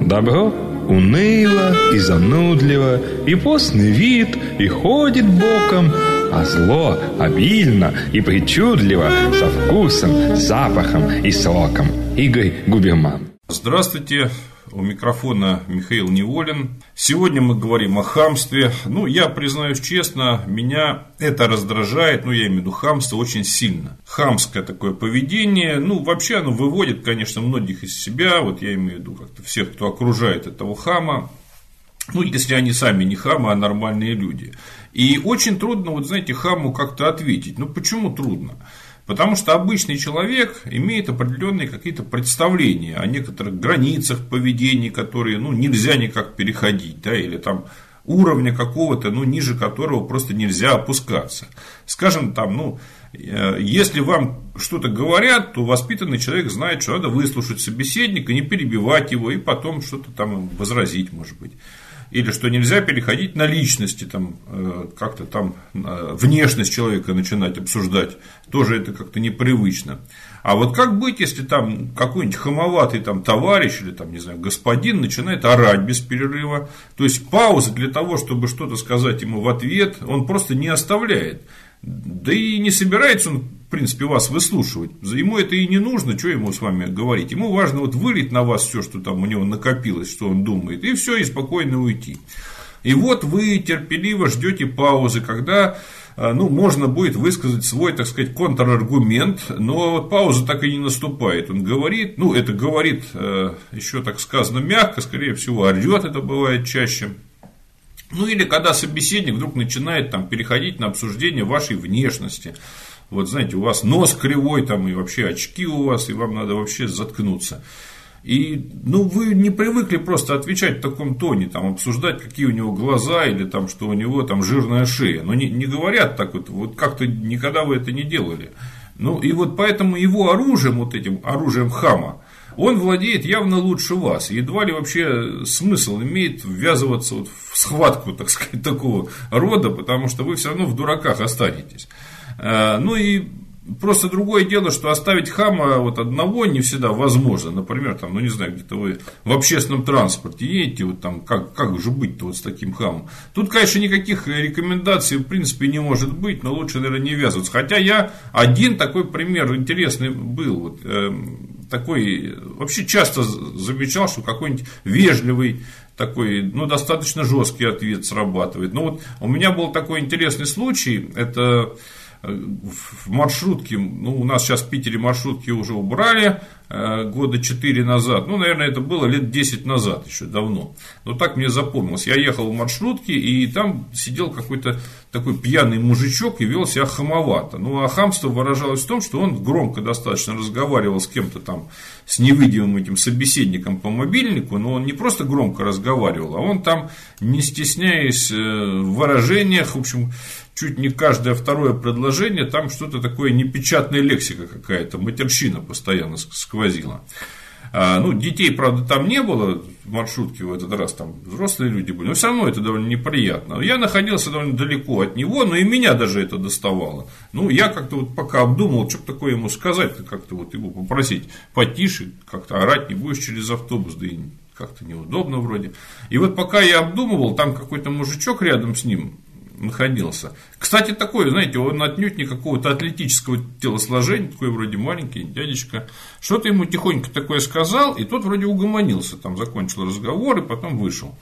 Добро уныло и занудливо, и постный вид, и ходит боком, а зло обильно и причудливо, со вкусом, запахом и соком. Игорь Губерман. Здравствуйте, у микрофона Михаил Неволин. Сегодня мы говорим о хамстве. Ну, я признаюсь честно, меня это раздражает, ну, я имею в виду хамство очень сильно. Хамское такое поведение, ну, вообще оно выводит, конечно, многих из себя. Вот я имею в виду как-то всех, кто окружает этого хама. Ну, если они сами не хамы, а нормальные люди. И очень трудно, вот знаете, хаму как-то ответить. Ну, почему трудно? Потому что обычный человек имеет определенные какие-то представления о некоторых границах поведения, которые ну, нельзя никак переходить, да, или там уровня какого-то, ну, ниже которого просто нельзя опускаться. Скажем, там, ну, э, если вам что-то говорят, то воспитанный человек знает, что надо выслушать собеседника, не перебивать его и потом что-то там возразить, может быть или что нельзя переходить на личности, там, э, как-то там э, внешность человека начинать обсуждать, тоже это как-то непривычно. А вот как быть, если там какой-нибудь хамоватый там, товарищ или там, не знаю, господин начинает орать без перерыва, то есть паузы для того, чтобы что-то сказать ему в ответ, он просто не оставляет. Да и не собирается он, в принципе, вас выслушивать. Ему это и не нужно, что ему с вами говорить. Ему важно вот вылить на вас все, что там у него накопилось, что он думает, и все, и спокойно уйти. И вот вы терпеливо ждете паузы, когда э, ну, можно будет высказать свой, так сказать, контраргумент, но вот пауза так и не наступает. Он говорит, ну, это говорит э, еще так сказано мягко, скорее всего, орет, это бывает чаще. Ну или когда собеседник вдруг начинает там, переходить на обсуждение вашей внешности. Вот знаете, у вас нос кривой, там и вообще очки у вас, и вам надо вообще заткнуться. И ну, вы не привыкли просто отвечать в таком тоне, там, обсуждать, какие у него глаза, или там, что у него там жирная шея. Но не, не говорят так вот, вот как-то никогда вы это не делали. Ну и вот поэтому его оружием, вот этим оружием хама, он владеет явно лучше вас. Едва ли вообще смысл имеет ввязываться вот в схватку, так сказать, такого рода, потому что вы все равно в дураках останетесь. Э, ну и Просто другое дело, что оставить хама вот одного не всегда возможно. Например, там, ну не знаю, где-то вы в общественном транспорте едете, вот там, как, как же быть-то вот с таким хамом. Тут, конечно, никаких рекомендаций в принципе не может быть, но лучше, наверное, не ввязываться. Хотя я один такой пример интересный был. Вот, э, такой, вообще часто замечал, что какой-нибудь вежливый такой, ну, достаточно жесткий ответ срабатывает. Ну, вот у меня был такой интересный случай, это в маршрутке, ну, у нас сейчас в Питере маршрутки уже убрали э, года 4 назад, ну, наверное, это было лет 10 назад, еще давно. Но так мне запомнилось. Я ехал в маршрутке, и там сидел какой-то такой пьяный мужичок и вел себя хамовато. Ну, а хамство выражалось в том, что он громко достаточно разговаривал с кем-то там, с невидимым этим собеседником по мобильнику, но он не просто громко разговаривал, а он там, не стесняясь э, в выражениях, в общем, чуть не каждое второе предложение, там что-то такое непечатная лексика какая-то, матерщина постоянно сквозила. А, ну, детей, правда, там не было в маршрутке в этот раз, там взрослые люди были, но все равно это довольно неприятно. Я находился довольно далеко от него, но и меня даже это доставало. Ну, я как-то вот пока обдумал, что такое ему сказать, как-то вот его попросить потише, как-то орать не будешь через автобус, да и как-то неудобно вроде. И вот пока я обдумывал, там какой-то мужичок рядом с ним находился. Кстати, такой, знаете, он отнюдь не какого-то атлетического телосложения, такой вроде маленький дядечка. Что-то ему тихонько такое сказал, и тот вроде угомонился, там закончил разговор и потом вышел.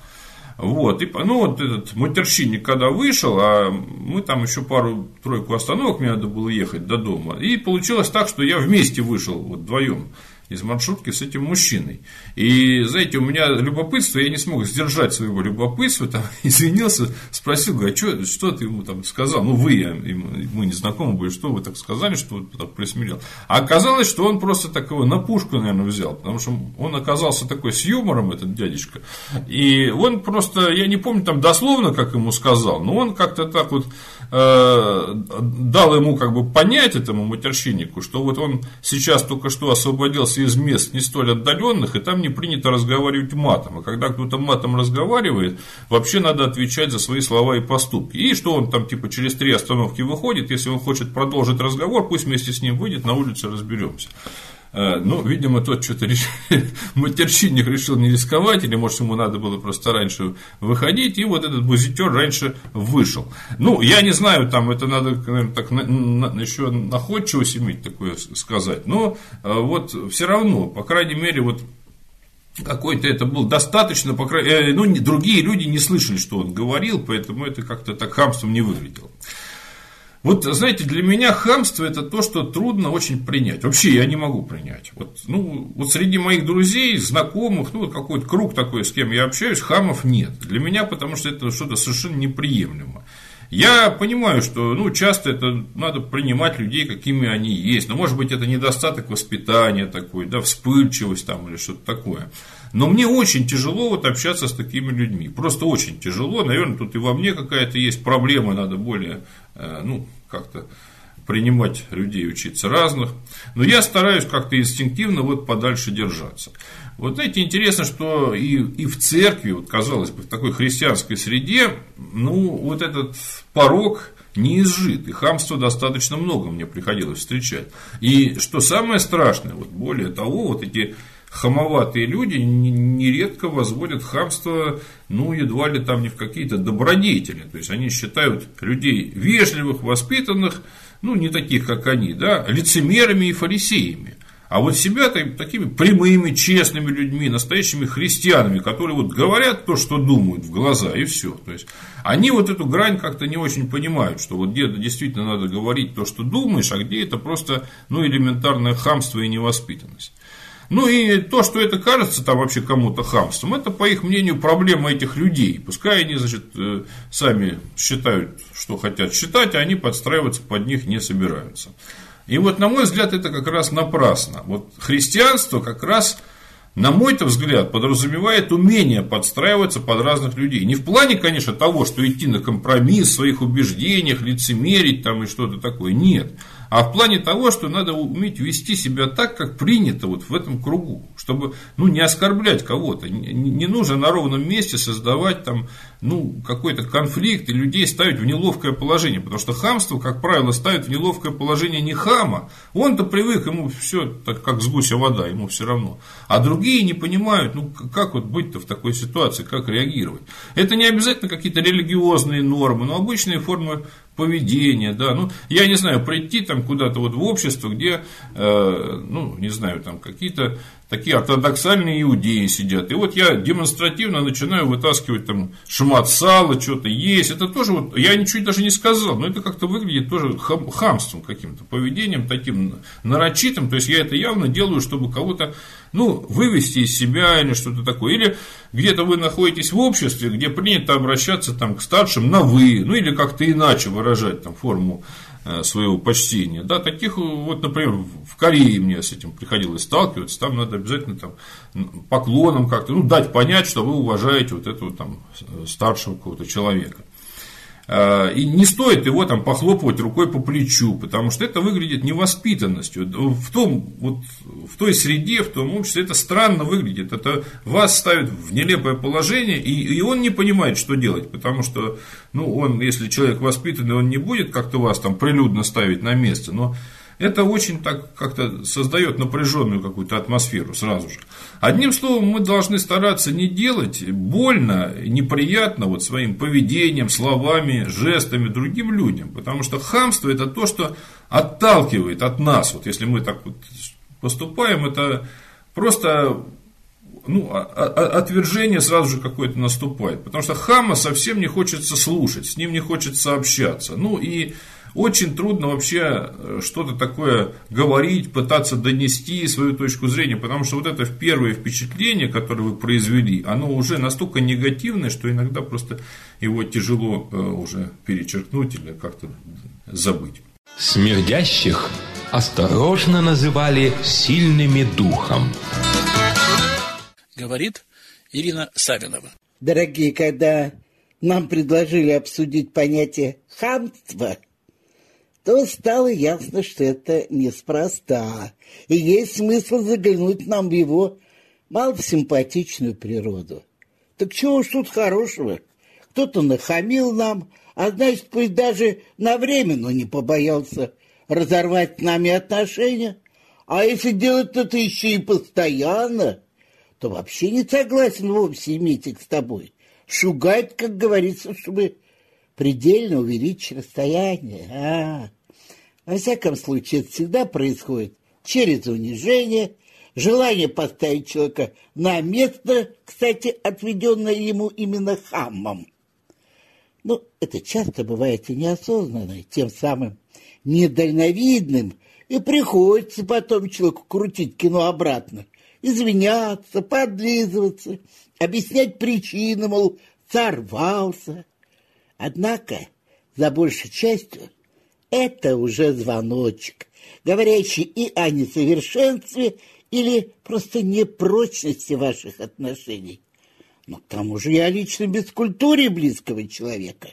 Вот, и, ну, вот этот матерщинник, когда вышел, а мы там еще пару-тройку остановок, мне надо было ехать до дома. И получилось так, что я вместе вышел, вот вдвоем из маршрутки с этим мужчиной. И, знаете, у меня любопытство, я не смог сдержать своего любопытства, там, извинился, спросил, говорю, а что, что ты ему там сказал? Ну, вы, я, мы не знакомы были, что вы так сказали, что вы так присмирел. А оказалось, что он просто такого на пушку, наверное, взял, потому что он оказался такой с юмором, этот дядечка. И он просто, я не помню там дословно, как ему сказал, но он как-то так вот э, дал ему как бы понять этому матерщиннику, что вот он сейчас только что освободился приехался из мест не столь отдаленных, и там не принято разговаривать матом. А когда кто-то матом разговаривает, вообще надо отвечать за свои слова и поступки. И что он там типа через три остановки выходит, если он хочет продолжить разговор, пусть вместе с ним выйдет, на улице разберемся. Э, ну, видимо, тот что-то решил, матерщинник решил не рисковать, или, может, ему надо было просто раньше выходить, и вот этот бузитер раньше вышел. Ну, я не знаю, там это надо, наверное, так на, на, еще находчивость иметь такое сказать, но э, вот все равно, по крайней мере, вот какой-то это был достаточно, по крайней мере, ну, другие люди не слышали, что он говорил, поэтому это как-то так хамством не выглядело. Вот, знаете, для меня хамство это то, что трудно очень принять. Вообще я не могу принять. Вот, ну, вот среди моих друзей, знакомых, ну, какой-то круг такой, с кем я общаюсь, хамов нет. Для меня, потому что это что-то совершенно неприемлемо. Я понимаю, что ну, часто это надо принимать людей, какими они есть. Но может быть это недостаток воспитания такой, да, вспыльчивость там или что-то такое. Но мне очень тяжело вот общаться с такими людьми. Просто очень тяжело. Наверное, тут и во мне какая-то есть проблема, надо более, ну, как-то принимать людей, учиться разных. Но я стараюсь как-то инстинктивно вот подальше держаться. Вот знаете, интересно, что и, и в церкви, вот, казалось бы, в такой христианской среде, ну, вот этот порог не изжит, и хамства достаточно много мне приходилось встречать. И что самое страшное, вот более того, вот эти хамоватые люди нередко возводят хамство, ну, едва ли там не в какие-то добродетели. То есть, они считают людей вежливых, воспитанных, ну, не таких, как они, да, лицемерами и фарисеями. А вот себя такими прямыми, честными людьми, настоящими христианами, которые вот говорят то, что думают в глаза, и все. То есть, они вот эту грань как-то не очень понимают, что вот где-то действительно надо говорить то, что думаешь, а где это просто ну, элементарное хамство и невоспитанность. Ну и то, что это кажется там вообще кому-то хамством, это, по их мнению, проблема этих людей. Пускай они, значит, э, сами считают, что хотят считать, а они подстраиваться под них не собираются. И вот, на мой взгляд, это как раз напрасно. Вот христианство как раз, на мой-то взгляд, подразумевает умение подстраиваться под разных людей. Не в плане, конечно, того, что идти на компромисс в своих убеждениях, лицемерить там и что-то такое. Нет а в плане того, что надо уметь вести себя так, как принято вот в этом кругу, чтобы ну, не оскорблять кого-то. Не, нужно на ровном месте создавать там, ну, какой-то конфликт и людей ставить в неловкое положение, потому что хамство, как правило, ставит в неловкое положение не хама, он-то привык, ему все так, как с гуся вода, ему все равно. А другие не понимают, ну, как вот быть-то в такой ситуации, как реагировать. Это не обязательно какие-то религиозные нормы, но обычные формы поведения, да, ну, я не знаю, прийти там куда-то вот в общество, где, э, ну, не знаю, там какие-то такие ортодоксальные иудеи сидят. И вот я демонстративно начинаю вытаскивать там шмат сала, что-то есть. Это тоже вот, я ничего даже не сказал, но это как-то выглядит тоже хам, хамством каким-то, поведением таким нарочитым. То есть я это явно делаю, чтобы кого-то, ну, вывести из себя или что-то такое. Или где-то вы находитесь в обществе, где принято обращаться там к старшим на вы, ну или как-то иначе выражать там форму Э, своего почтения. Да, таких, вот, например, в Корее мне с этим приходилось сталкиваться, там надо обязательно там, поклоном как-то, ну, дать понять, что вы уважаете вот этого там старшего какого-то человека. А, и не стоит его там похлопывать рукой по плечу, потому что это выглядит невоспитанностью. В, том, вот, в той среде, в том обществе это странно выглядит. Это вас ставит в нелепое положение, и, и он не понимает, что делать. Потому что, ну, он, если человек воспитанный, он не будет как-то вас там прилюдно ставить на место. Но это очень так как-то создает напряженную какую-то атмосферу сразу же. Одним словом, мы должны стараться не делать больно, неприятно вот своим поведением, словами, жестами другим людям. Потому что хамство это то, что отталкивает от нас. Вот если мы так вот поступаем, это просто ну, а, а, отвержение сразу же какое-то наступает. Потому что хама совсем не хочется слушать, с ним не хочется общаться. Ну и очень трудно вообще э, что-то такое говорить, пытаться донести свою точку зрения, потому что вот это первое впечатление, которое вы произвели, оно уже настолько негативное, что иногда просто его тяжело э, уже перечеркнуть или как-то забыть. Смердящих осторожно называли сильными духом. Говорит Ирина Савинова. Дорогие, когда нам предложили обсудить понятие хамства, то стало ясно, что это неспроста, и есть смысл заглянуть нам в его малосимпатичную природу. Так чего уж тут хорошего? Кто-то нахамил нам, а значит, пусть даже на время, но не побоялся разорвать с нами отношения. А если делать это еще и постоянно, то вообще не согласен вовсе иметь их с тобой. Шугать, как говорится, чтобы предельно увеличить расстояние. А, во всяком случае, это всегда происходит через унижение, желание поставить человека на место, кстати, отведенное ему именно хаммом. Ну, это часто бывает и неосознанно, тем самым недальновидным, и приходится потом человеку крутить кино обратно, извиняться, подлизываться, объяснять причины, мол, сорвался. Однако, за большей частью, это уже звоночек, говорящий и о несовершенстве, или просто непрочности ваших отношений. Но к тому же я лично без культуры близкого человека.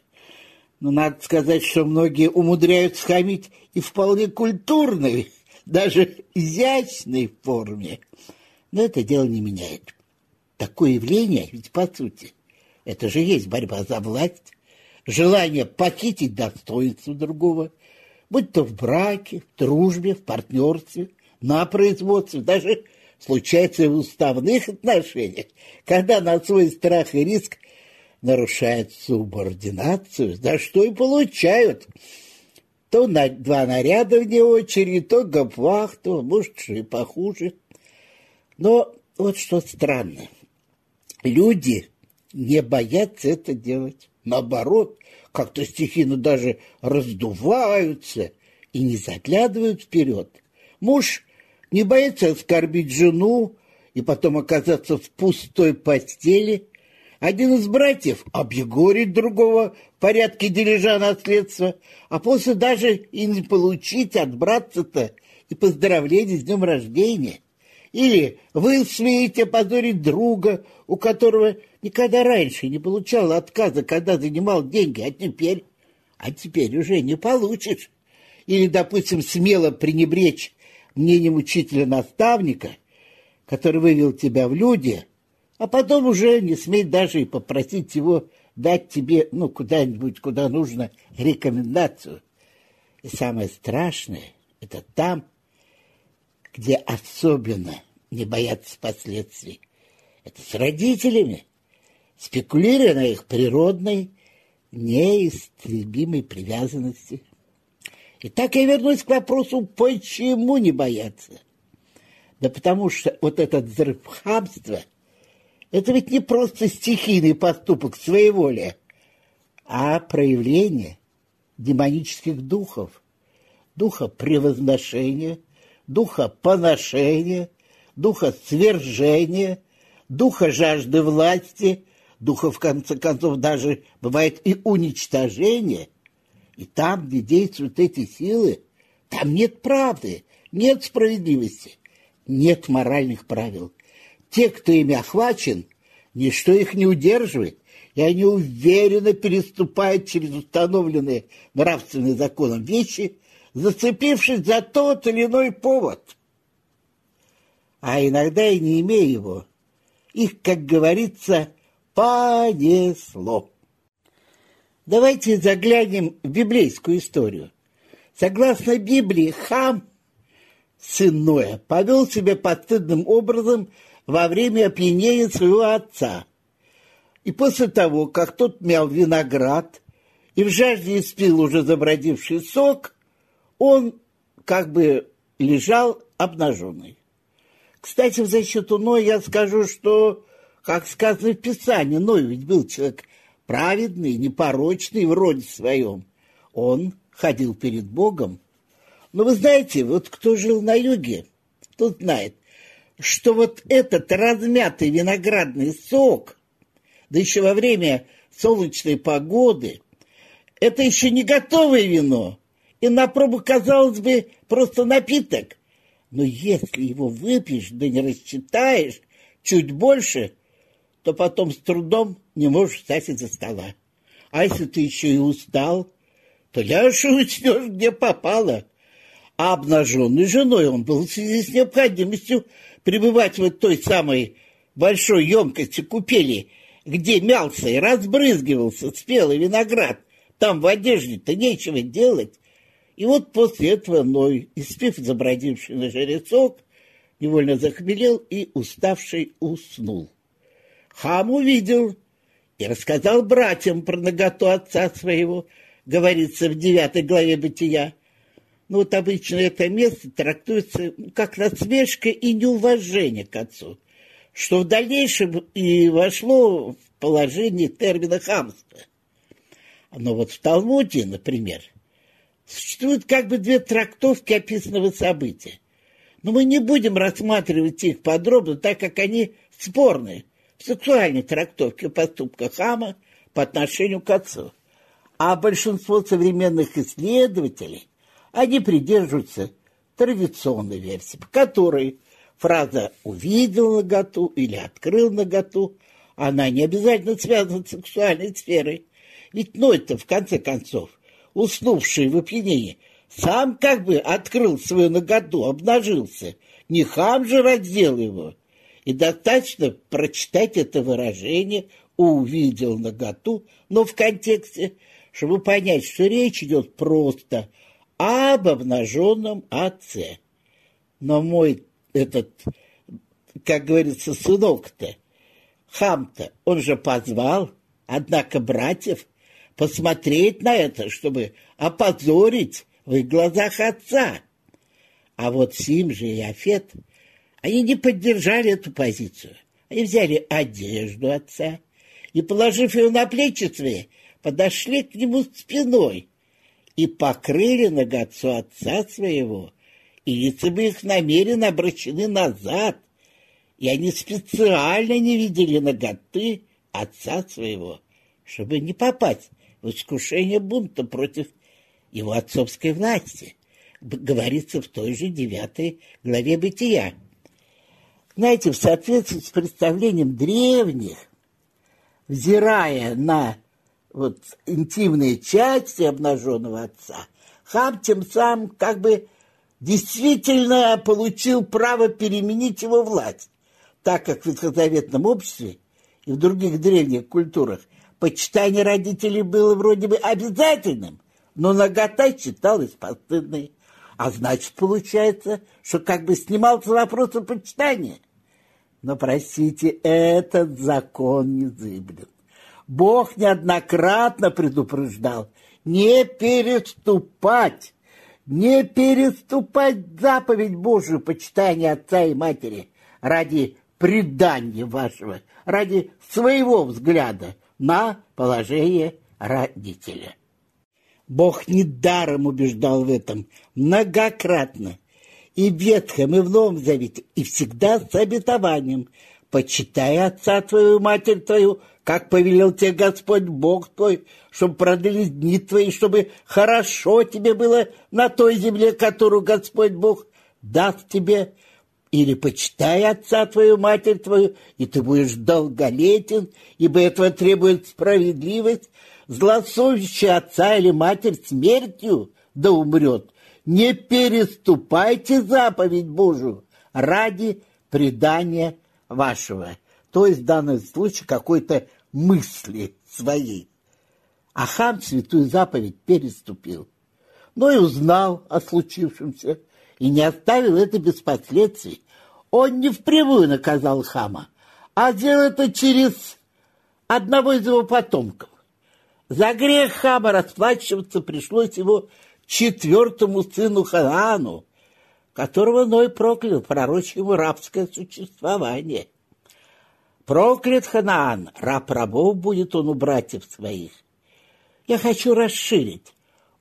Но надо сказать, что многие умудряются хамить и вполне культурной, даже изящной форме. Но это дело не меняет. Такое явление, ведь по сути, это же есть борьба за власть, желание похитить достоинство другого, будь то в браке, в дружбе, в партнерстве, на производстве, даже случается в уставных отношениях, когда на свой страх и риск нарушают субординацию, за что и получают то на два наряда вне очереди, то гопвахту, может, и похуже. Но вот что странно. Люди не боятся это делать. Наоборот, как-то стихийно даже раздуваются и не заглядывают вперед. Муж не боится оскорбить жену и потом оказаться в пустой постели. Один из братьев объегорит другого в порядке дележа наследства, а после даже и не получить от братца-то и поздравления с днем рождения. Или вы смеете позорить друга, у которого никогда раньше не получал отказа, когда занимал деньги, а теперь, а теперь уже не получишь. Или, допустим, смело пренебречь мнением учителя-наставника, который вывел тебя в люди, а потом уже не сметь даже и попросить его дать тебе, ну, куда-нибудь, куда нужно, рекомендацию. И самое страшное, это там, где особенно не боятся последствий. Это с родителями, спекулируя на их природной, неистребимой привязанности. И так я вернусь к вопросу, почему не бояться? Да потому что вот этот взрыв хамства, это ведь не просто стихийный поступок своеволия, а проявление демонических духов, духа превозношения – духа поношения, духа свержения, духа жажды власти, духа, в конце концов, даже бывает и уничтожения. И там, где действуют эти силы, там нет правды, нет справедливости, нет моральных правил. Те, кто ими охвачен, ничто их не удерживает, и они уверенно переступают через установленные нравственным законом вещи зацепившись за тот или иной повод, а иногда и не имея его. Их, как говорится, понесло. Давайте заглянем в библейскую историю. Согласно Библии, хам, сын Ноя, повел себя постыдным образом во время опьянения своего отца. И после того, как тот мял виноград и в жажде испил уже забродивший сок, он как бы лежал обнаженный. Кстати, в защиту Ноя я скажу, что, как сказано в Писании, Ной ведь был человек праведный, непорочный в роде своем. Он ходил перед Богом. Но вы знаете, вот кто жил на юге, тот знает, что вот этот размятый виноградный сок, да еще во время солнечной погоды, это еще не готовое вино, и на пробу, казалось бы, просто напиток. Но если его выпьешь, да не рассчитаешь чуть больше, то потом с трудом не можешь встать из-за стола. А если ты еще и устал, пляж и уснешь, где попало. А обнаженной женой он был в связи с необходимостью пребывать в той самой большой емкости купели, где мялся и разбрызгивался спелый виноград. Там в одежде-то нечего делать. И вот после этого Ной, испив забродивший на жрецок, невольно захмелел и, уставший, уснул. Хам увидел и рассказал братьям про наготу отца своего, говорится в девятой главе Бытия. Ну вот обычно это место трактуется как насмешка и неуважение к отцу, что в дальнейшем и вошло в положение термина хамства. Но вот в Талмуде, например, существуют как бы две трактовки описанного события. Но мы не будем рассматривать их подробно, так как они спорные сексуальной трактовке поступка Хама по отношению к отцу. А большинство современных исследователей, они придерживаются традиционной версии, по которой фраза «увидел наготу» или «открыл наготу», она не обязательно связана с сексуальной сферой. Ведь Ной-то, в конце концов, уснувший в опьянении, сам как бы открыл свою наготу, обнажился. Не хам же раздел его. И достаточно прочитать это выражение «увидел наготу», но в контексте, чтобы понять, что речь идет просто об обнаженном отце. Но мой этот, как говорится, сынок-то, хам-то, он же позвал, однако братьев посмотреть на это, чтобы опозорить в их глазах отца. А вот Сим же и Афет, они не поддержали эту позицию. Они взяли одежду отца и, положив ее на плечи свои, подошли к нему спиной и покрыли ноготцу отца своего, и лица бы их намеренно обращены назад, и они специально не видели ноготы отца своего, чтобы не попасть в искушение бунта против его отцовской власти, говорится в той же девятой главе Бытия. Знаете, в соответствии с представлением древних, взирая на вот интимные части обнаженного отца, Хам тем самым как бы действительно получил право переменить его власть, так как в ветхозаветном обществе и в других древних культурах почитание родителей было вроде бы обязательным, но нагота считалась постыдной. А значит, получается, что как бы снимался вопрос почитания. Но, простите, этот закон не зыблен. Бог неоднократно предупреждал не переступать, не переступать заповедь Божию почитания отца и матери ради предания вашего, ради своего взгляда, на положение родителя. Бог недаром убеждал в этом многократно, и в Ветхом, и в Новом Завете, и всегда с обетованием. «Почитай отца твою, матерь твою, как повелел тебе Господь Бог твой, чтобы продлились дни твои, чтобы хорошо тебе было на той земле, которую Господь Бог даст тебе, или почитай отца твою, матерь твою, и ты будешь долголетен, ибо этого требует справедливость, злосовещий отца или матерь смертью да умрет. Не переступайте заповедь Божию ради предания вашего. То есть в данном случае какой-то мысли своей. А хам святую заповедь переступил. Но и узнал о случившемся – и не оставил это без последствий. Он не впрямую наказал хама, а сделал это через одного из его потомков. За грех хама расплачиваться пришлось его четвертому сыну Ханаану, которого Ной проклял, пророчь ему рабское существование. Проклят Ханаан, раб рабов будет он у братьев своих. Я хочу расширить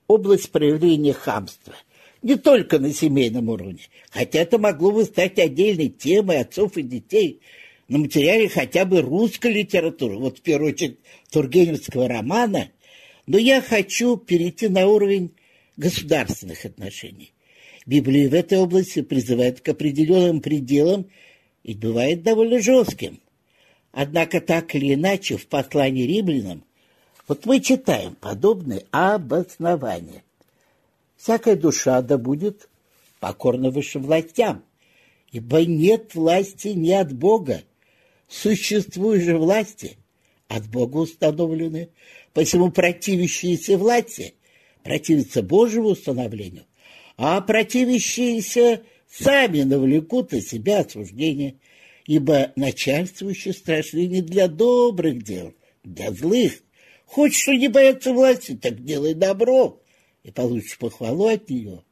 область проявления хамства – не только на семейном уровне, хотя это могло бы стать отдельной темой отцов и детей на материале хотя бы русской литературы, вот в первую очередь Тургеневского романа, но я хочу перейти на уровень государственных отношений. Библия в этой области призывает к определенным пределам и бывает довольно жестким. Однако так или иначе в послании римлянам Вот мы читаем подобные обоснования. Всякая душа да будет покорна высшим властям, ибо нет власти не от Бога. Существуют же власти от Бога установлены, посему противящиеся власти противятся Божьему установлению, а противящиеся сами навлекут на себя осуждение, ибо начальствующие страшны не для добрых дел, для злых. Хочешь, не бояться власти, так делай добро, и получишь похвалу от нее,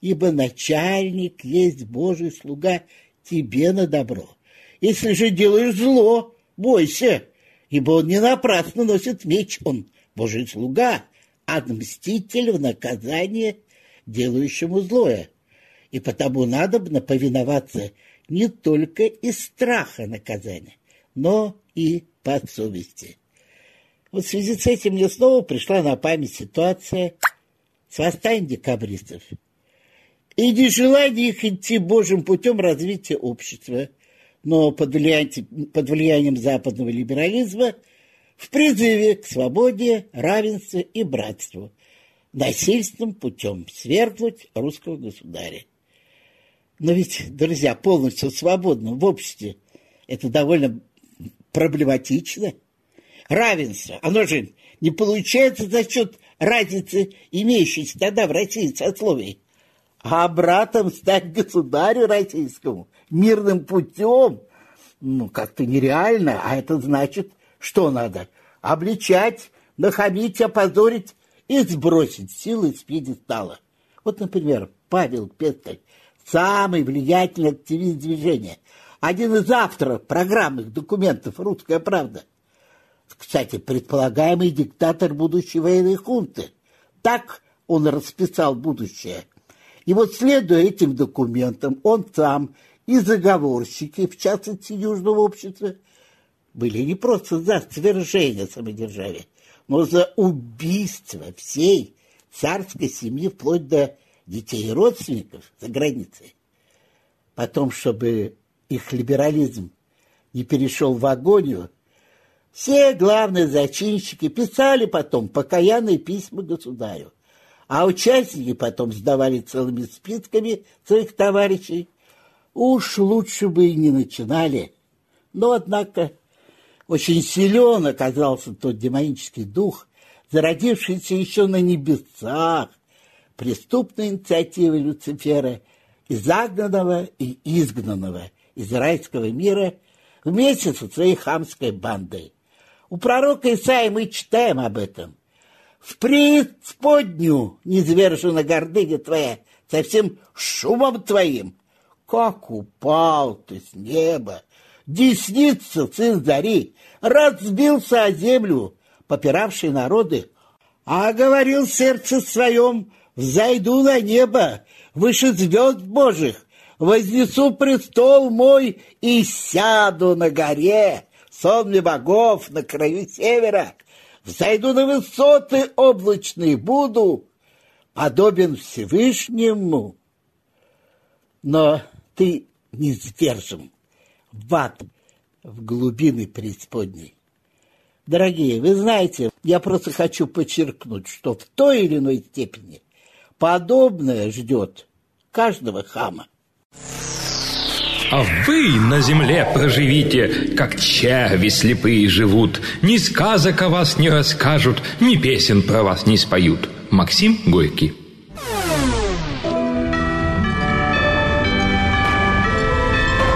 ибо начальник есть Божий слуга тебе на добро. Если же делаешь зло, бойся, ибо он не напрасно носит меч, он Божий слуга, а мститель в наказание делающему злое. И потому надо повиноваться не только из страха наказания, но и по совести. Вот в связи с этим мне снова пришла на память ситуация с восстанием декабристов и нежелание их идти Божьим путем развития общества, но под влиянием, под влиянием западного либерализма в призыве к свободе, равенству и братству, насильственным путем свергнуть русского государя. Но ведь, друзья, полностью свободным в обществе это довольно проблематично. Равенство, оно же не получается за счет разницы, имеющейся тогда в России сословий. А братом стать государю российскому мирным путем, ну, как-то нереально, а это значит, что надо? Обличать, нахамить, опозорить и сбросить силы с пьедестала. Вот, например, Павел Пестель, самый влиятельный активист движения, один из авторов программных документов «Русская правда». Кстати, предполагаемый диктатор будущей военной хунты. Так он расписал будущее. И вот следуя этим документам, он сам и заговорщики, в частности Южного общества, были не просто за свержение самодержавия, но за убийство всей царской семьи вплоть до детей и родственников за границей. Потом, чтобы их либерализм не перешел в агонию, все главные зачинщики писали потом покаянные письма государю, а участники потом сдавали целыми списками своих товарищей. Уж лучше бы и не начинали. Но, однако, очень силен оказался тот демонический дух, зародившийся еще на небесах, преступной инициативы Люцифера, из загнанного и изгнанного из райского мира вместе со своей хамской бандой. У пророка Исаи мы читаем об этом. В преисподнюю низвержена гордыня твоя со всем шумом твоим. Как упал ты с неба, десница, сын зари, разбился о землю, попиравший народы, а говорил сердце своем, взойду на небо, выше звезд Божьих, вознесу престол мой и сяду на горе, сонме богов на краю севера, взойду на высоты облачные, буду подобен Всевышнему. Но ты не сдержим в ад, в глубины преисподней. Дорогие, вы знаете, я просто хочу подчеркнуть, что в той или иной степени подобное ждет каждого хама. А вы на земле проживите, как черви слепые живут. Ни сказок о вас не расскажут, ни песен про вас не споют. Максим Горький.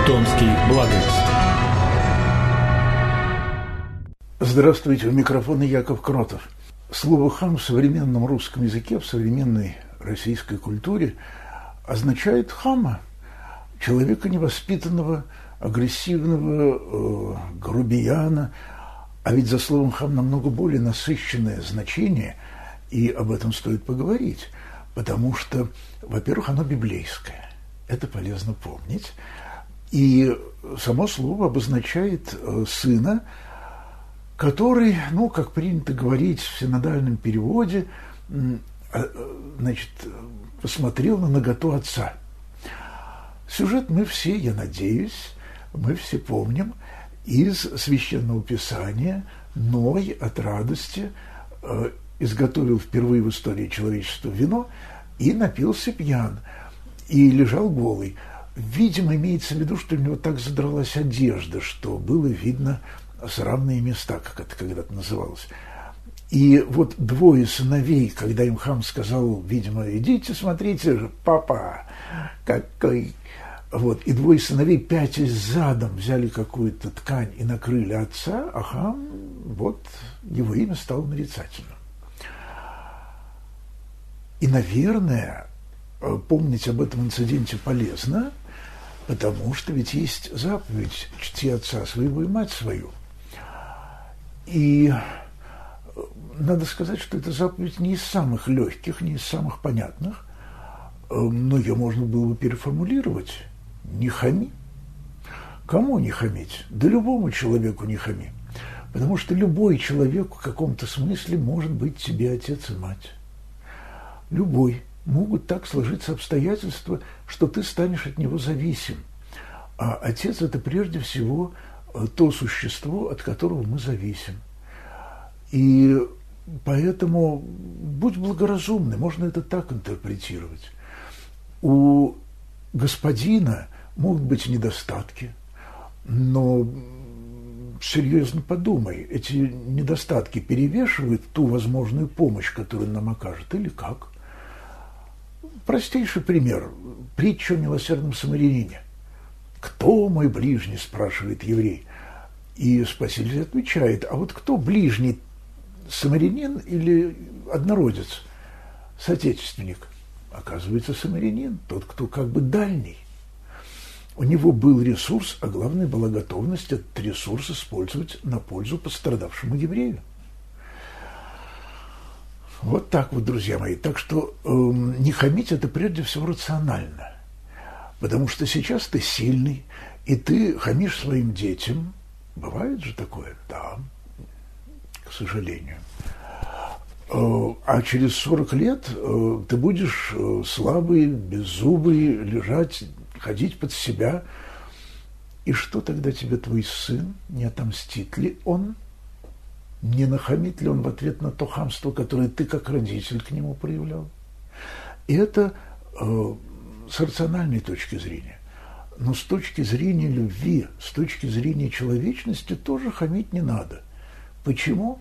Томский благовест. Здравствуйте, у микрофона Яков Кротов. Слово «хам» в современном русском языке, в современной российской культуре означает «хама», человека невоспитанного, агрессивного, э, грубияна. А ведь за словом «хам» намного более насыщенное значение, и об этом стоит поговорить, потому что, во-первых, оно библейское. Это полезно помнить. И само слово обозначает э, сына, который, ну, как принято говорить в синодальном переводе, э, значит, посмотрел на наготу отца. Сюжет мы все, я надеюсь, мы все помним из Священного Писания, Ной от радости э, изготовил впервые в истории человечества вино и напился пьян, и лежал голый. Видимо, имеется в виду, что у него так задралась одежда, что было видно срамные места, как это когда-то называлось. И вот двое сыновей, когда им хам сказал, видимо, идите, смотрите, папа, какой... Вот, и двое сыновей, пятясь задом, взяли какую-то ткань и накрыли отца, а хам, вот, его имя стало нарицательным. И, наверное, э, помнить об этом инциденте полезно, потому что ведь есть заповедь «Чти отца своего и мать свою». И надо сказать, что эта заповедь не из самых легких, не из самых понятных, э, но ее можно было бы переформулировать. Не хами. Кому не хамить? Да любому человеку не хами. Потому что любой человек в каком-то смысле может быть тебе отец и мать. Любой. Могут так сложиться обстоятельства, что ты станешь от него зависим. А отец – это прежде всего э, то существо, от которого мы зависим. И Поэтому будь благоразумный, можно это так интерпретировать. У господина могут быть недостатки, но серьезно подумай, эти недостатки перевешивают ту возможную помощь, которую нам окажет, или как? Простейший пример. Притча о милосердном самарянине. «Кто мой ближний?» – спрашивает еврей. И Спаситель отвечает, а вот кто ближний самарянин или однородец, соотечественник? Оказывается, самарянин, тот, кто как бы дальний. У него был ресурс, а главное была готовность этот ресурс использовать на пользу пострадавшему еврею. Вот так вот, друзья мои. Так что э, не хамить это прежде всего рационально. Потому что сейчас ты сильный, и ты хамишь своим детям. Бывает же такое? Да сожалению. Э, а через 40 лет э, ты будешь э, слабый, беззубый, лежать, ходить под себя. И что тогда тебе твой сын? Не отомстит ли он? Не нахамит ли он в ответ на то хамство, которое ты как родитель к нему проявлял? И это э, с рациональной точки зрения. Но с точки зрения любви, с точки зрения человечности тоже хамить не надо. Почему?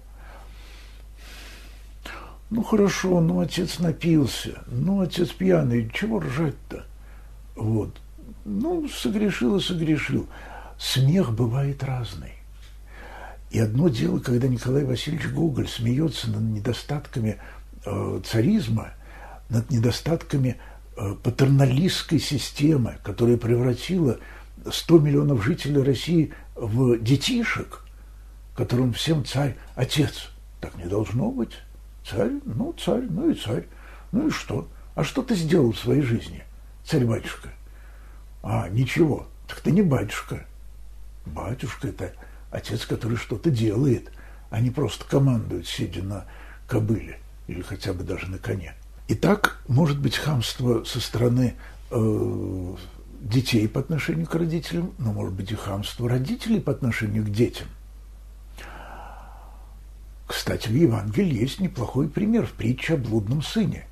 Ну хорошо, ну отец напился, ну отец пьяный, чего ржать-то? Вот. Ну, согрешил и согрешил. Смех бывает разный. И одно дело, когда Николай Васильевич Гоголь смеется над недостатками э, царизма, над недостатками э, патерналистской системы, которая превратила 100 миллионов жителей России в детишек, которым всем царь отец. Так не должно быть. Царь, ну, царь, ну и царь. Ну и что? А что ты сделал в своей жизни, царь-батюшка? А, ничего. Так ты не батюшка. Батюшка – это отец, который что-то делает, а не просто командует, сидя на кобыле или хотя бы даже на коне. Итак, может быть хамство со стороны э, детей по отношению к родителям, но может быть и хамство родителей по отношению к детям – кстати, в Евангелии есть неплохой пример в притче о блудном сыне.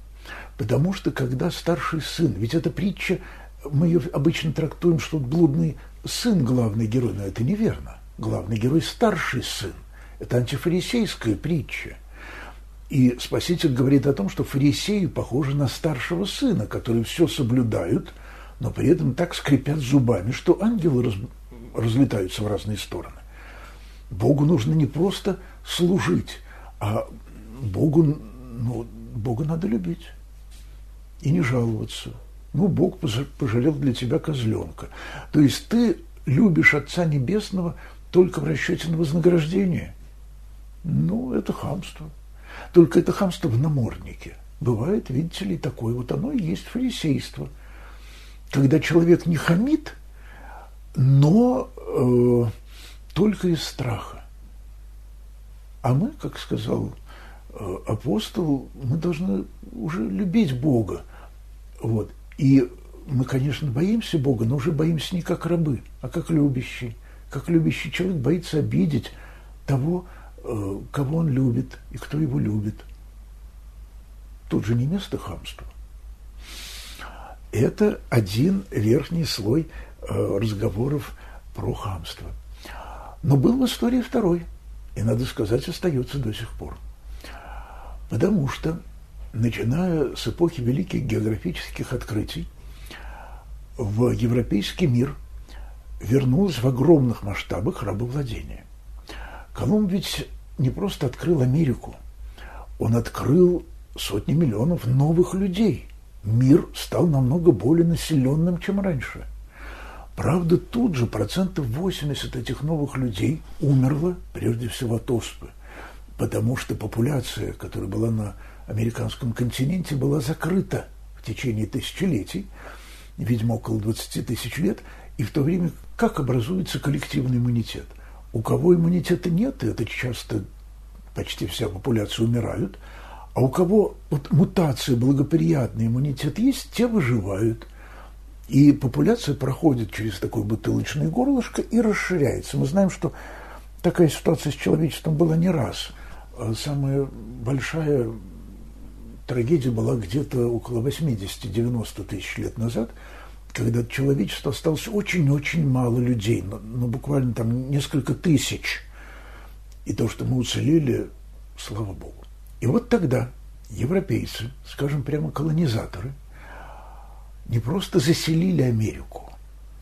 Потому что когда старший сын, ведь эта притча, мы ее обычно трактуем, что блудный сын главный герой, но это неверно. Главный герой – старший сын. Это антифарисейская притча. И Спаситель говорит о том, что фарисеи похожи на старшего сына, которые все соблюдают, но при этом так скрипят зубами, что ангелы раз, разлетаются в разные стороны. Богу нужно не просто служить, а Богу, ну, Бога надо любить и не жаловаться. Ну, Бог пожалел для тебя козленка. То есть ты любишь Отца Небесного только в расчете на вознаграждение. Ну, это хамство. Только это хамство в наморднике. Бывает, видите ли, такое вот оно и есть фарисейство. Когда человек не хамит, но э, только из страха. А мы, как сказал э, апостол, мы должны уже любить Бога. Вот. И мы, конечно, боимся Бога, но уже боимся не как рабы, а как любящий. Как любящий человек боится обидеть того, э, кого он любит и кто его любит. Тут же не место хамства. Это один верхний слой э, разговоров про хамство. Но был в истории второй, и, надо сказать, остается до сих пор. Потому что, начиная с эпохи великих географических открытий, в европейский мир вернулось в огромных масштабах рабовладение. Колумб ведь не просто открыл Америку, он открыл сотни миллионов новых людей. Мир стал намного более населенным, чем раньше. Правда, тут же процентов 80 этих новых людей умерло, прежде всего от оспы, потому что популяция, которая была на американском континенте, была закрыта в течение тысячелетий, видимо, около 20 тысяч лет, и в то время как образуется коллективный иммунитет? У кого иммунитета нет, и это часто почти вся популяция умирают, а у кого вот мутация, благоприятный иммунитет есть, те выживают. И популяция проходит через такое бутылочное горлышко и расширяется. Мы знаем, что такая ситуация с человечеством была не раз. А самая большая трагедия была где-то около 80-90 тысяч лет назад, когда от человечества осталось очень-очень мало людей, но, но буквально там несколько тысяч. И то, что мы уцелели, слава Богу. И вот тогда европейцы, скажем прямо колонизаторы, не просто заселили Америку,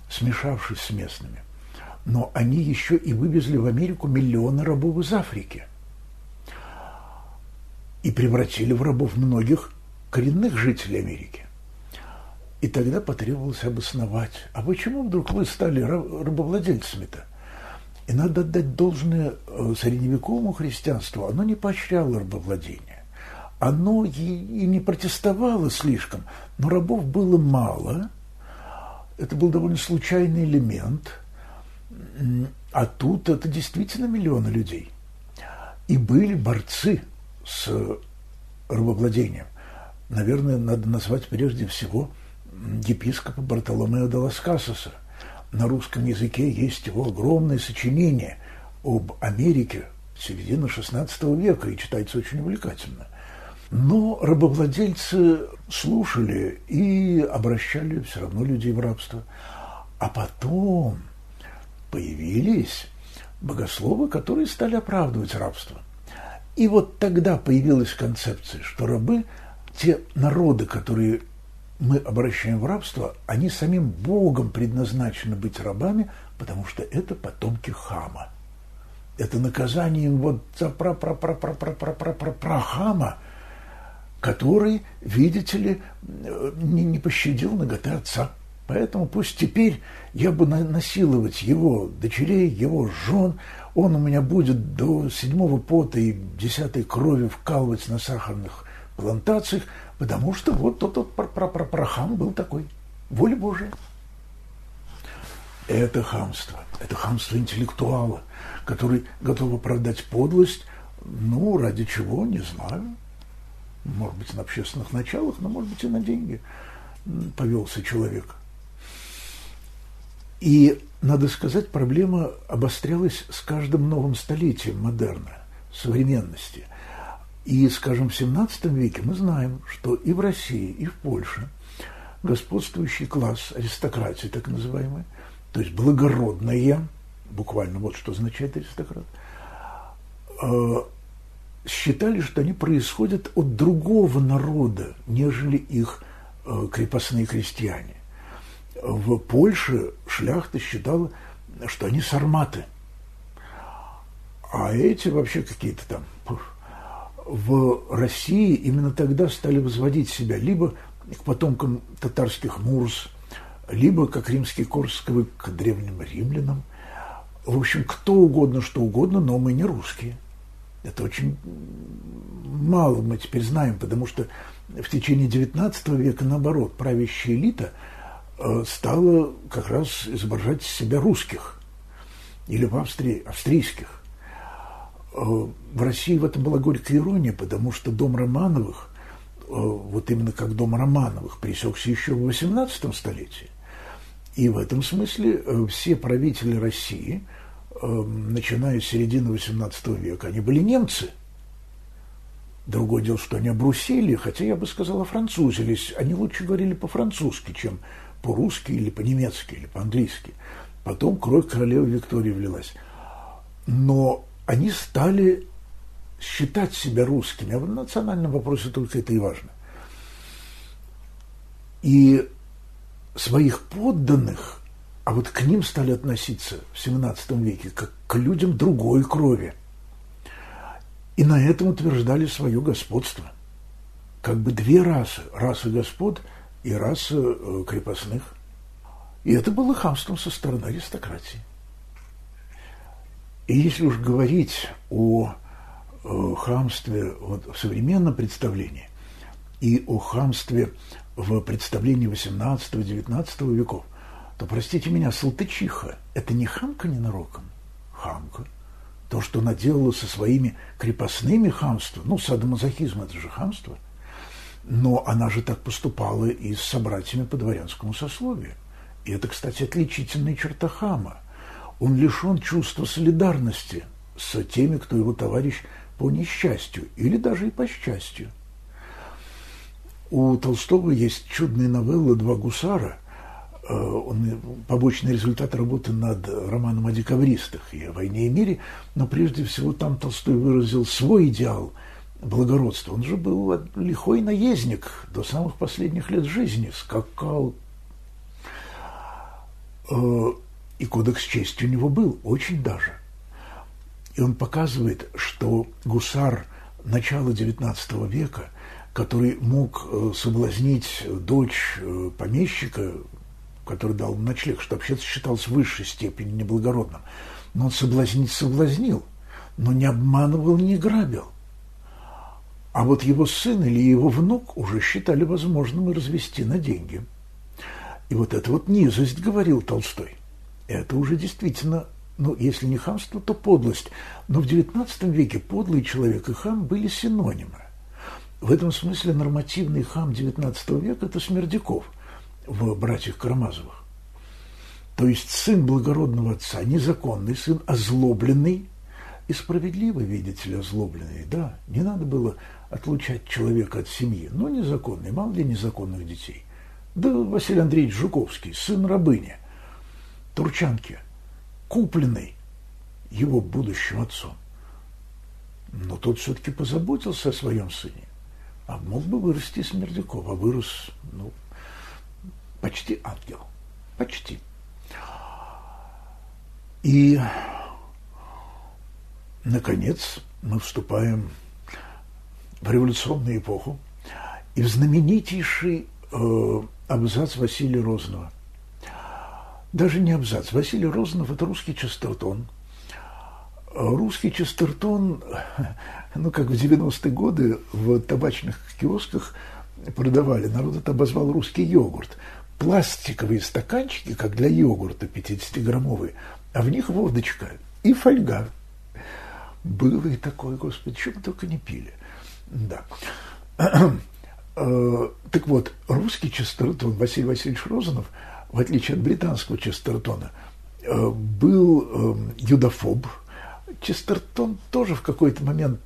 смешавшись с местными, но они еще и вывезли в Америку миллионы рабов из Африки и превратили в рабов многих коренных жителей Америки. И тогда потребовалось обосновать, а почему вдруг вы стали рабовладельцами-то? И надо отдать должное э, средневековому христианству, оно не поощряло рабовладение. Оно и, и не протестовало слишком, но рабов было мало. Это был довольно случайный элемент. А тут это действительно миллионы людей. И были борцы с рабовладением. Наверное, надо назвать прежде всего епископа Бартоломео де лас на русском языке есть его огромное сочинение об Америке середины XVI века, и читается очень увлекательно. Но рабовладельцы слушали и обращали все равно людей в рабство. А потом появились богословы, которые стали оправдывать рабство. И вот тогда появилась концепция, что рабы, те народы, которые мы обращаем в рабство, они самим Богом предназначены быть рабами, потому что это потомки Хама. Это наказание вот за пра пра пра пра пра пра пра пра пра Хама, который, видите ли, не, не пощадил ноготы отца. Поэтому пусть теперь я буду насиловать его дочерей, его жен, он у меня будет до седьмого пота и десятой крови вкалывать на сахарных плантациях, Потому что вот тот вот прохам был такой. Воля Божия. Это хамство. Это хамство интеллектуала, который готов оправдать подлость, ну, ради чего, не знаю. Может быть, на общественных началах, но, может быть, и на деньги повелся человек. И, надо сказать, проблема обострялась с каждым новым столетием модерна, современности – и, скажем, в XVII веке мы знаем, что и в России, и в Польше господствующий класс аристократии, так называемый, то есть благородная, буквально вот что означает аристократ, э, считали, что они происходят от другого народа, нежели их э, крепостные крестьяне. В Польше шляхта считала, что они сарматы, а эти вообще какие-то там в России именно тогда стали возводить себя либо к потомкам татарских мурс, либо как римские Корсаковы к древним римлянам. В общем, кто угодно, что угодно, но мы не русские. Это очень мало мы теперь знаем, потому что в течение XIX века, наоборот, правящая элита стала как раз изображать себя русских или в Австрии австрийских. Э, в России в этом была горькая ирония, потому что дом Романовых, э, вот именно как дом Романовых, пресекся еще в XVIII столетии. И в этом смысле э, все правители России начиная с середины XVIII века, они были немцы. Другое дело, что они обрусели, хотя я бы сказал, офранцузились. Они лучше говорили по-французски, чем по-русски или по-немецки или по-английски. Потом кровь королевы Виктории влилась. Но они стали считать себя русскими, а в национальном вопросе только это и важно. И своих подданных, а вот к ним стали относиться в XVII веке как к людям другой крови. И на этом утверждали свое господство. Как бы две расы. Раса господ и раса э, крепостных. И это было хамством со стороны аристократии. И если уж говорить о э, хамстве вот, в современном представлении и о хамстве в представлении XVIII-XIX веков, то, простите меня, Салтычиха – это не хамка ненароком, хамка. То, что она делала со своими крепостными хамством, ну, садомазохизм – это же хамство, но она же так поступала и с собратьями по дворянскому сословию. И это, кстати, отличительная черта хама. Он лишен чувства солидарности с теми, кто его товарищ по несчастью или даже и по счастью. У Толстого есть чудная новелла «Два гусара». Э, он побочный результат работы над романом о декабристах и о войне и мире, но прежде всего там Толстой выразил свой идеал благородства. Он же был лихой наездник до самых последних лет жизни, скакал. Э, и кодекс чести у него был, очень даже. И он показывает, что гусар начала XIX века – который мог э, соблазнить дочь э, помещика, который дал ночлег, что вообще считалось в высшей степени неблагородным. Но он соблазнить соблазнил, но не обманывал, не грабил. А вот его сын или его внук уже считали возможным развести на деньги. И вот это вот низость, говорил Толстой. Это уже действительно, ну, если не хамство, то подлость. Но в XIX веке подлый человек и хам были синонимы. В этом смысле нормативный хам XIX века – это Смердяков в «Братьях Карамазовых». То есть сын благородного отца, незаконный сын, озлобленный и справедливый, видите ли, озлобленный. Да, не надо было отлучать человека от семьи, но незаконный, мало ли незаконных детей. Да Василий Андреевич Жуковский, сын рабыни, турчанки, купленный его будущим отцом. Но тот все-таки позаботился о своем сыне. А мог бы вырасти Смердяков, а вырос, ну, почти ангел. Почти. И, наконец, мы вступаем в революционную эпоху и в знаменитейший э, абзац Василия Розного. Даже не абзац. Василий Рознов – это русский Честертон. Русский Честертон ну, как в 90-е годы в табачных киосках продавали, народ это обозвал русский йогурт. Пластиковые стаканчики, как для йогурта, 50-граммовые, а в них водочка и фольга. Было и такое, господи, мы только не пили. Да. Э, так вот, русский Честертон Василий Васильевич Розанов, в отличие от британского Честертона, э, был эм, юдофоб. Честертон тоже в какой-то момент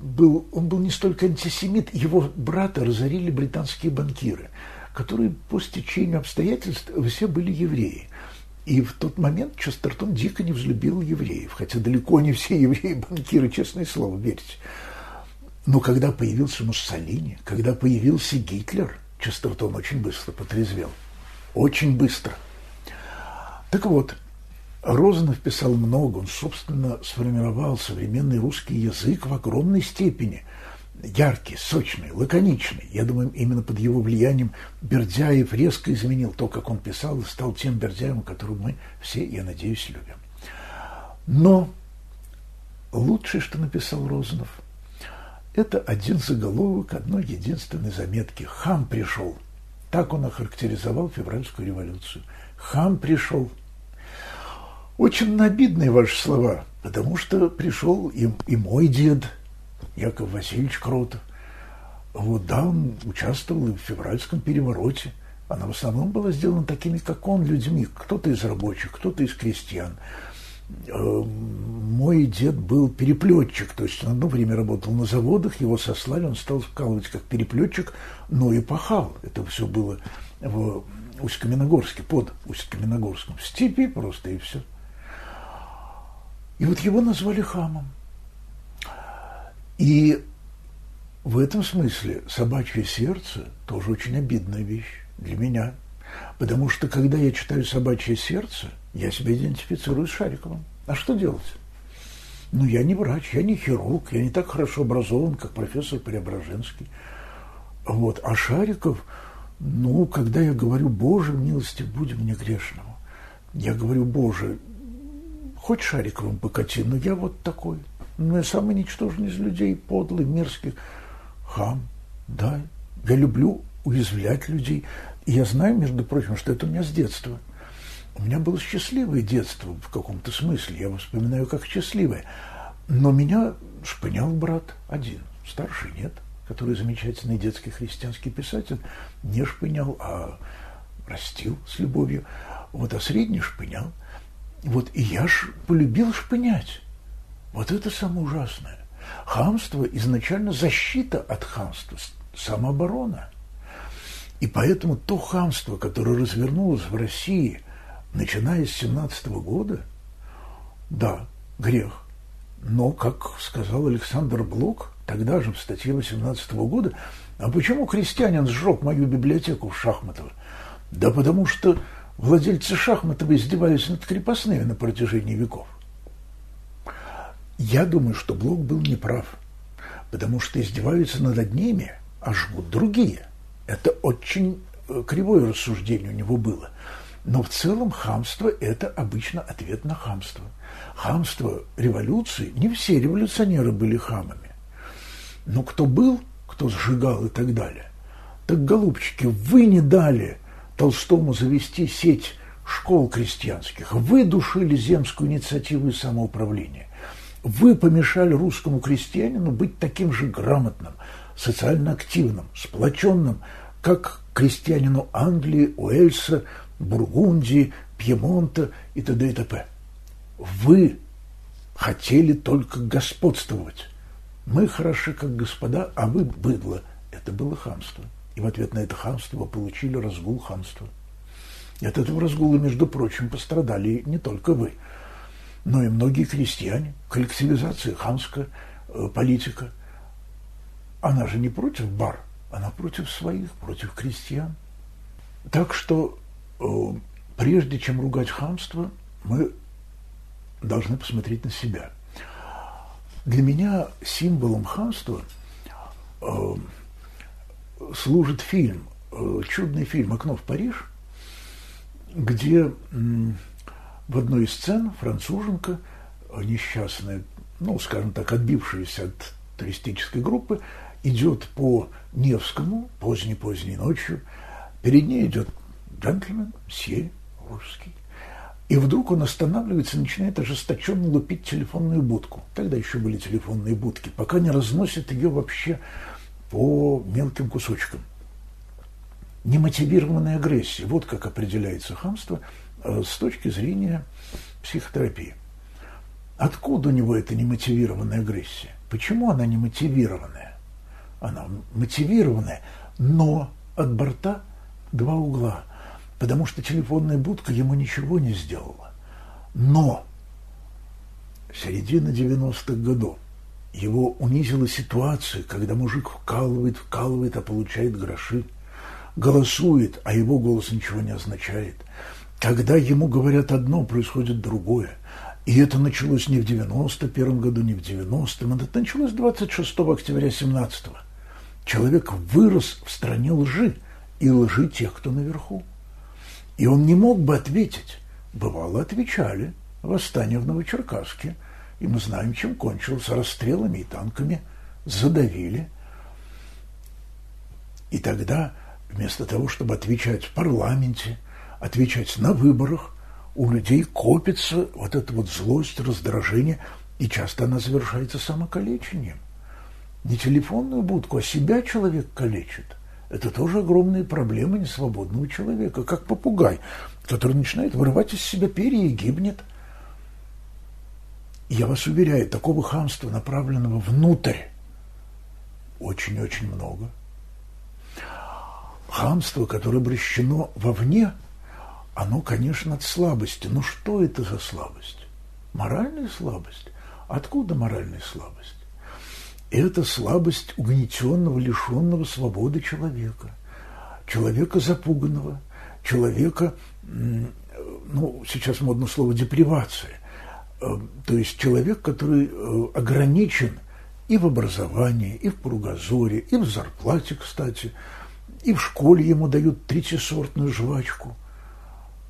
был, он был не столько антисемит, его брата разорили британские банкиры, которые по стечению обстоятельств все были евреи. И в тот момент Честертон дико не взлюбил евреев, хотя далеко не все евреи-банкиры, честное слово, верьте. Но когда появился Муссолини, когда появился Гитлер, Честертон очень быстро потрезвел. Очень быстро. Так вот, Розанов писал много, он, собственно, сформировал современный русский язык в огромной степени. Яркий, сочный, лаконичный. Я думаю, именно под его влиянием Бердяев резко изменил то, как он писал, и стал тем Бердяевым, которого мы все, я надеюсь, любим. Но лучшее, что написал Розанов, это один заголовок одной единственной заметки. Хам пришел. Так он охарактеризовал февральскую революцию. Хам пришел. Очень обидные ваши слова, потому что пришел и, и мой дед, Яков Васильевич Кротов. Вот, да, он участвовал и в февральском перевороте. Она в основном была сделана такими, как он, людьми. Кто-то из рабочих, кто-то из крестьян. Э, мой дед был переплетчик, то есть он одно время работал на заводах, его сослали, он стал вкалывать как переплетчик, но и пахал. Это все было в Усть-Каменогорске, под Усть-Каменогорском, в степи просто и все. И вот его назвали хамом. И в этом смысле собачье сердце тоже очень обидная вещь для меня. Потому что, когда я читаю «Собачье сердце», я себя идентифицирую с Шариковым. А что делать? Ну, я не врач, я не хирург, я не так хорошо образован, как профессор Преображенский. Вот. А Шариков, ну, когда я говорю, Боже, милости будь мне грешному, я говорю, Боже, хоть Шариковым покати, но я вот такой. Ну, я самый ничтожный из людей, подлый, мерзкий, хам, да. Я люблю уязвлять людей. Я знаю, между прочим, что это у меня с детства – у меня было счастливое детство в каком-то смысле, я вспоминаю как счастливое. Но меня шпынял брат один, старший нет, который замечательный детский христианский писатель, не шпынял, а растил с любовью. Вот, а средний шпынял. Вот, и я ж полюбил шпынять. Вот это самое ужасное. Хамство изначально защита от хамства, самооборона. И поэтому то хамство, которое развернулось в России – начиная с 17 года, да, грех. Но, как сказал Александр Блок, тогда же в статье 18 года, а почему крестьянин сжег мою библиотеку в Шахматово? Да потому что владельцы Шахматова издевались над крепостными на протяжении веков. Я думаю, что Блок был неправ, потому что издеваются над одними, а жгут другие. Это очень э, кривое рассуждение у него было – но в целом хамство – это обычно ответ на хамство. Хамство революции, не все революционеры были хамами. Но кто был, кто сжигал и так далее. Так, голубчики, вы не дали Толстому завести сеть школ крестьянских. Вы душили земскую инициативу и самоуправление. Вы помешали русскому крестьянину быть таким же грамотным, социально активным, сплоченным, как крестьянину Англии, Уэльса, Бургундии, Пьемонта и т.д. и т.п. Вы хотели только господствовать. Мы хороши, как господа, а вы быдло. Это было хамство. И в ответ на это хамство получили разгул хамства. И от этого разгула, между прочим, пострадали не только вы, но и многие крестьяне. Коллективизация, хамская э, политика. Она же не против бар, она против своих, против крестьян. Так что Э, прежде чем ругать хамство, мы должны посмотреть на себя. Для меня символом хамства э, служит фильм, э, чудный фильм «Окно в Париж», где в одной из сцен француженка, несчастная, ну, скажем так, отбившаяся от туристической группы, идет по Невскому поздней-поздней ночью. Перед ней идет джентльмен, все русский. И вдруг он останавливается и начинает ожесточенно лупить телефонную будку. Тогда еще были телефонные будки, пока не разносит ее вообще по мелким кусочкам. Немотивированная агрессия. Вот как определяется хамство э, с точки зрения психотерапии. Откуда у него эта немотивированная агрессия? Почему она немотивированная? Она мотивированная, но от борта два угла потому что телефонная будка ему ничего не сделала. Но середина 90-х годов его унизила ситуация, когда мужик вкалывает, вкалывает, а получает гроши, голосует, а его голос ничего не означает. Когда ему говорят одно, происходит другое. И это началось не в 91 году, не в 90-м, это началось 26 октября 17 -го. Человек вырос в стране лжи и лжи тех, кто наверху. И он не мог бы ответить. Бывало, отвечали. Восстание в Новочеркасске. И мы знаем, чем кончилось. Расстрелами и танками. Задавили. И тогда, вместо того, чтобы отвечать в парламенте, отвечать на выборах, у людей копится вот эта вот злость, раздражение, и часто она завершается самокалечением. Не телефонную будку, а себя человек калечит. Это тоже огромные проблемы несвободного человека, как попугай, который начинает вырывать из себя перья и гибнет. Я вас уверяю, такого хамства, направленного внутрь, очень-очень много. Хамство, которое обращено вовне, оно, конечно, от слабости. Но что это за слабость? Моральная слабость? Откуда моральная слабость? Это слабость угнетенного, лишенного свободы человека. Человека запуганного, человека, ну, сейчас модно слово депривация. Э, то есть человек, который э, ограничен и в образовании, и в кругозоре, и в зарплате, кстати, и в школе ему дают третьесортную жвачку.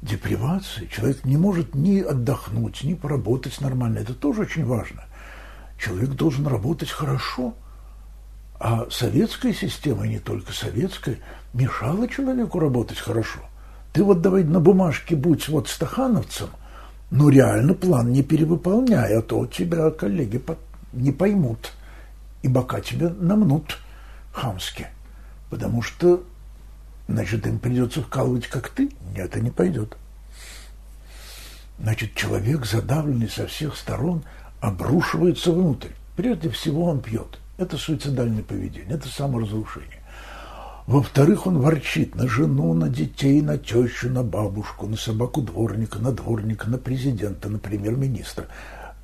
Депривация. Человек не может ни отдохнуть, ни поработать нормально. Это тоже очень важно. Человек должен работать хорошо. А советская система, и не только советская, мешала человеку работать хорошо. Ты вот давай на бумажке будь вот стахановцем, но реально план не перевыполняй, а то тебя коллеги не поймут, и бока тебе намнут хамски, потому что, значит, им придется вкалывать, как ты. Нет, это не пойдет. Значит, человек, задавленный со всех сторон, обрушивается внутрь. Прежде всего он пьет. Это суицидальное поведение, это саморазрушение. Во-вторых, он ворчит на жену, на детей, на тещу, на бабушку, на собаку дворника, на дворника, на президента, на премьер-министра.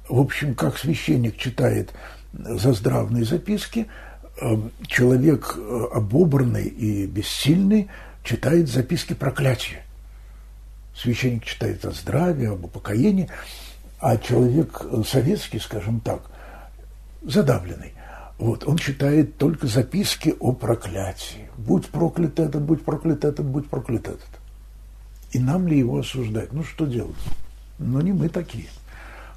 В общем, как священник читает заздравные записки, э, человек э, обобранный и бессильный читает записки проклятия. Священник читает о здравии, об упокоении, а человек советский, скажем так, задавленный, вот, он читает только записки о проклятии. Будь проклят этот, будь проклят этот, будь проклят этот. И нам ли его осуждать? Ну, что делать? Ну, не мы такие.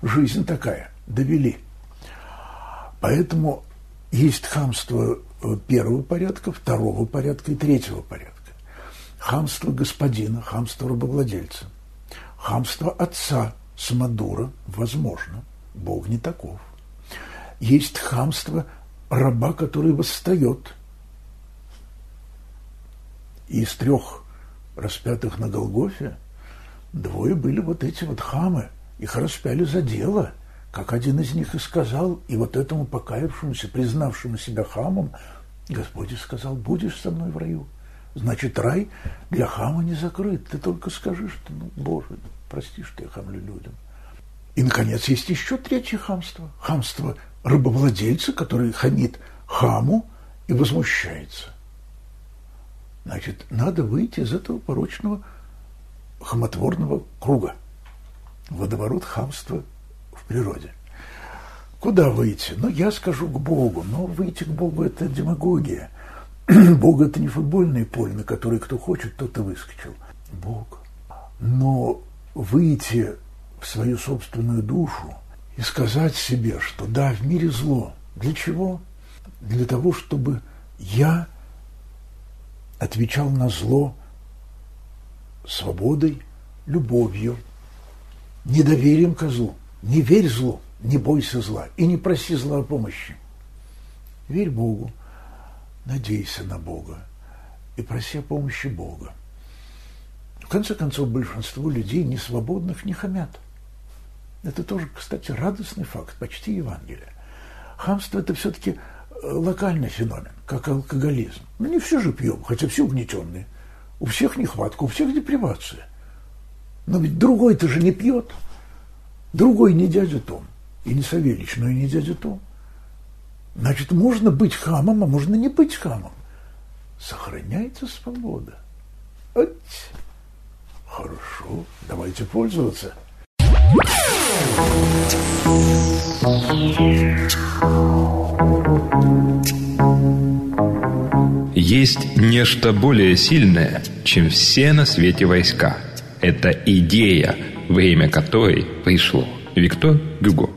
Жизнь такая. Довели. Поэтому есть хамство э, первого порядка, второго порядка и третьего порядка. Хамство господина, хамство рабовладельца. Хамство отца, самодура, возможно. Бог не таков. Есть хамство – раба, который восстает. И из трех распятых на Голгофе двое были вот эти вот хамы. Их распяли за дело, как один из них и сказал, и вот этому покаявшемуся, признавшему себя хамом, Господь сказал, будешь со мной в раю. Значит, рай для хама не закрыт. Ты только скажи, что, ну, Боже, прости, что я хамлю людям. И, наконец, есть еще третье хамство. Хамство рабовладельца, который хамит хаму и возмущается. Значит, надо выйти из этого порочного хамотворного круга. Водоворот хамства в природе. Куда выйти? Ну, я скажу к Богу. Но выйти к Богу – это демагогия. Бог – это не футбольное поле, на которое кто хочет, тот и выскочил. Бог. Но выйти в свою собственную душу – и сказать себе, что да, в мире зло. Для чего? Для того, чтобы я отвечал на зло свободой, любовью, недоверием к злу. Не верь злу, не бойся зла и не проси зла о помощи. Верь Богу, надейся на Бога и проси о помощи Бога. В конце концов, большинство людей не свободных не хамят – это тоже, кстати, радостный факт, почти Евангелие. Хамство – это все-таки э, локальный феномен, как алкоголизм. Ну, не все же пьем, хотя все угнетенные. У всех нехватка, у всех депривация. Но ведь другой-то же не пьет. Другой не дядя Том. И не Савельич, но и не дядя Том. Значит, можно быть хамом, а можно не быть хамом. Сохраняется свобода. Вот. Хорошо, давайте пользоваться. Есть нечто более сильное, чем все на свете войска. Это идея, время которой пришло. Виктор Гюго